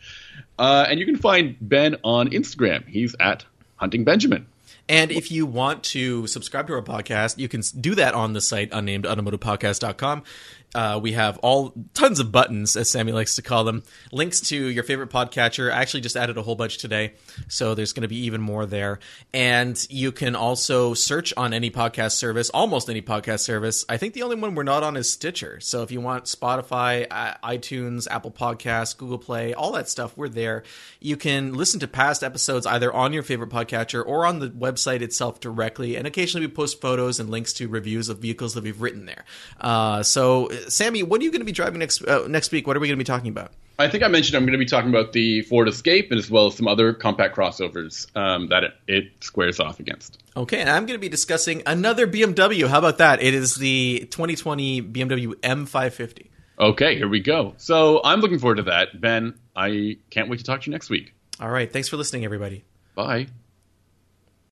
Uh, and you can find Ben on Instagram. He's at Hunting Benjamin. And if you want to subscribe to our podcast, you can do that on the site unnamedautomotivepodcast.com. Uh, we have all tons of buttons, as Sammy likes to call them, links to your favorite podcatcher. I actually just added a whole bunch today, so there's going to be even more there. And you can also search on any podcast service, almost any podcast service. I think the only one we're not on is Stitcher. So if you want Spotify, iTunes, Apple Podcasts, Google Play, all that stuff, we're there. You can listen to past episodes either on your favorite podcatcher or on the website itself directly. And occasionally we post photos and links to reviews of vehicles that we've written there. Uh, so, Sammy, what are you going to be driving next uh, next week? What are we going to be talking about? I think I mentioned I'm going to be talking about the Ford Escape and as well as some other compact crossovers um, that it, it squares off against. Okay, and I'm going to be discussing another BMW. How about that? It is the 2020 BMW M550. Okay, here we go. So I'm looking forward to that. Ben, I can't wait to talk to you next week. All right, thanks for listening, everybody. Bye.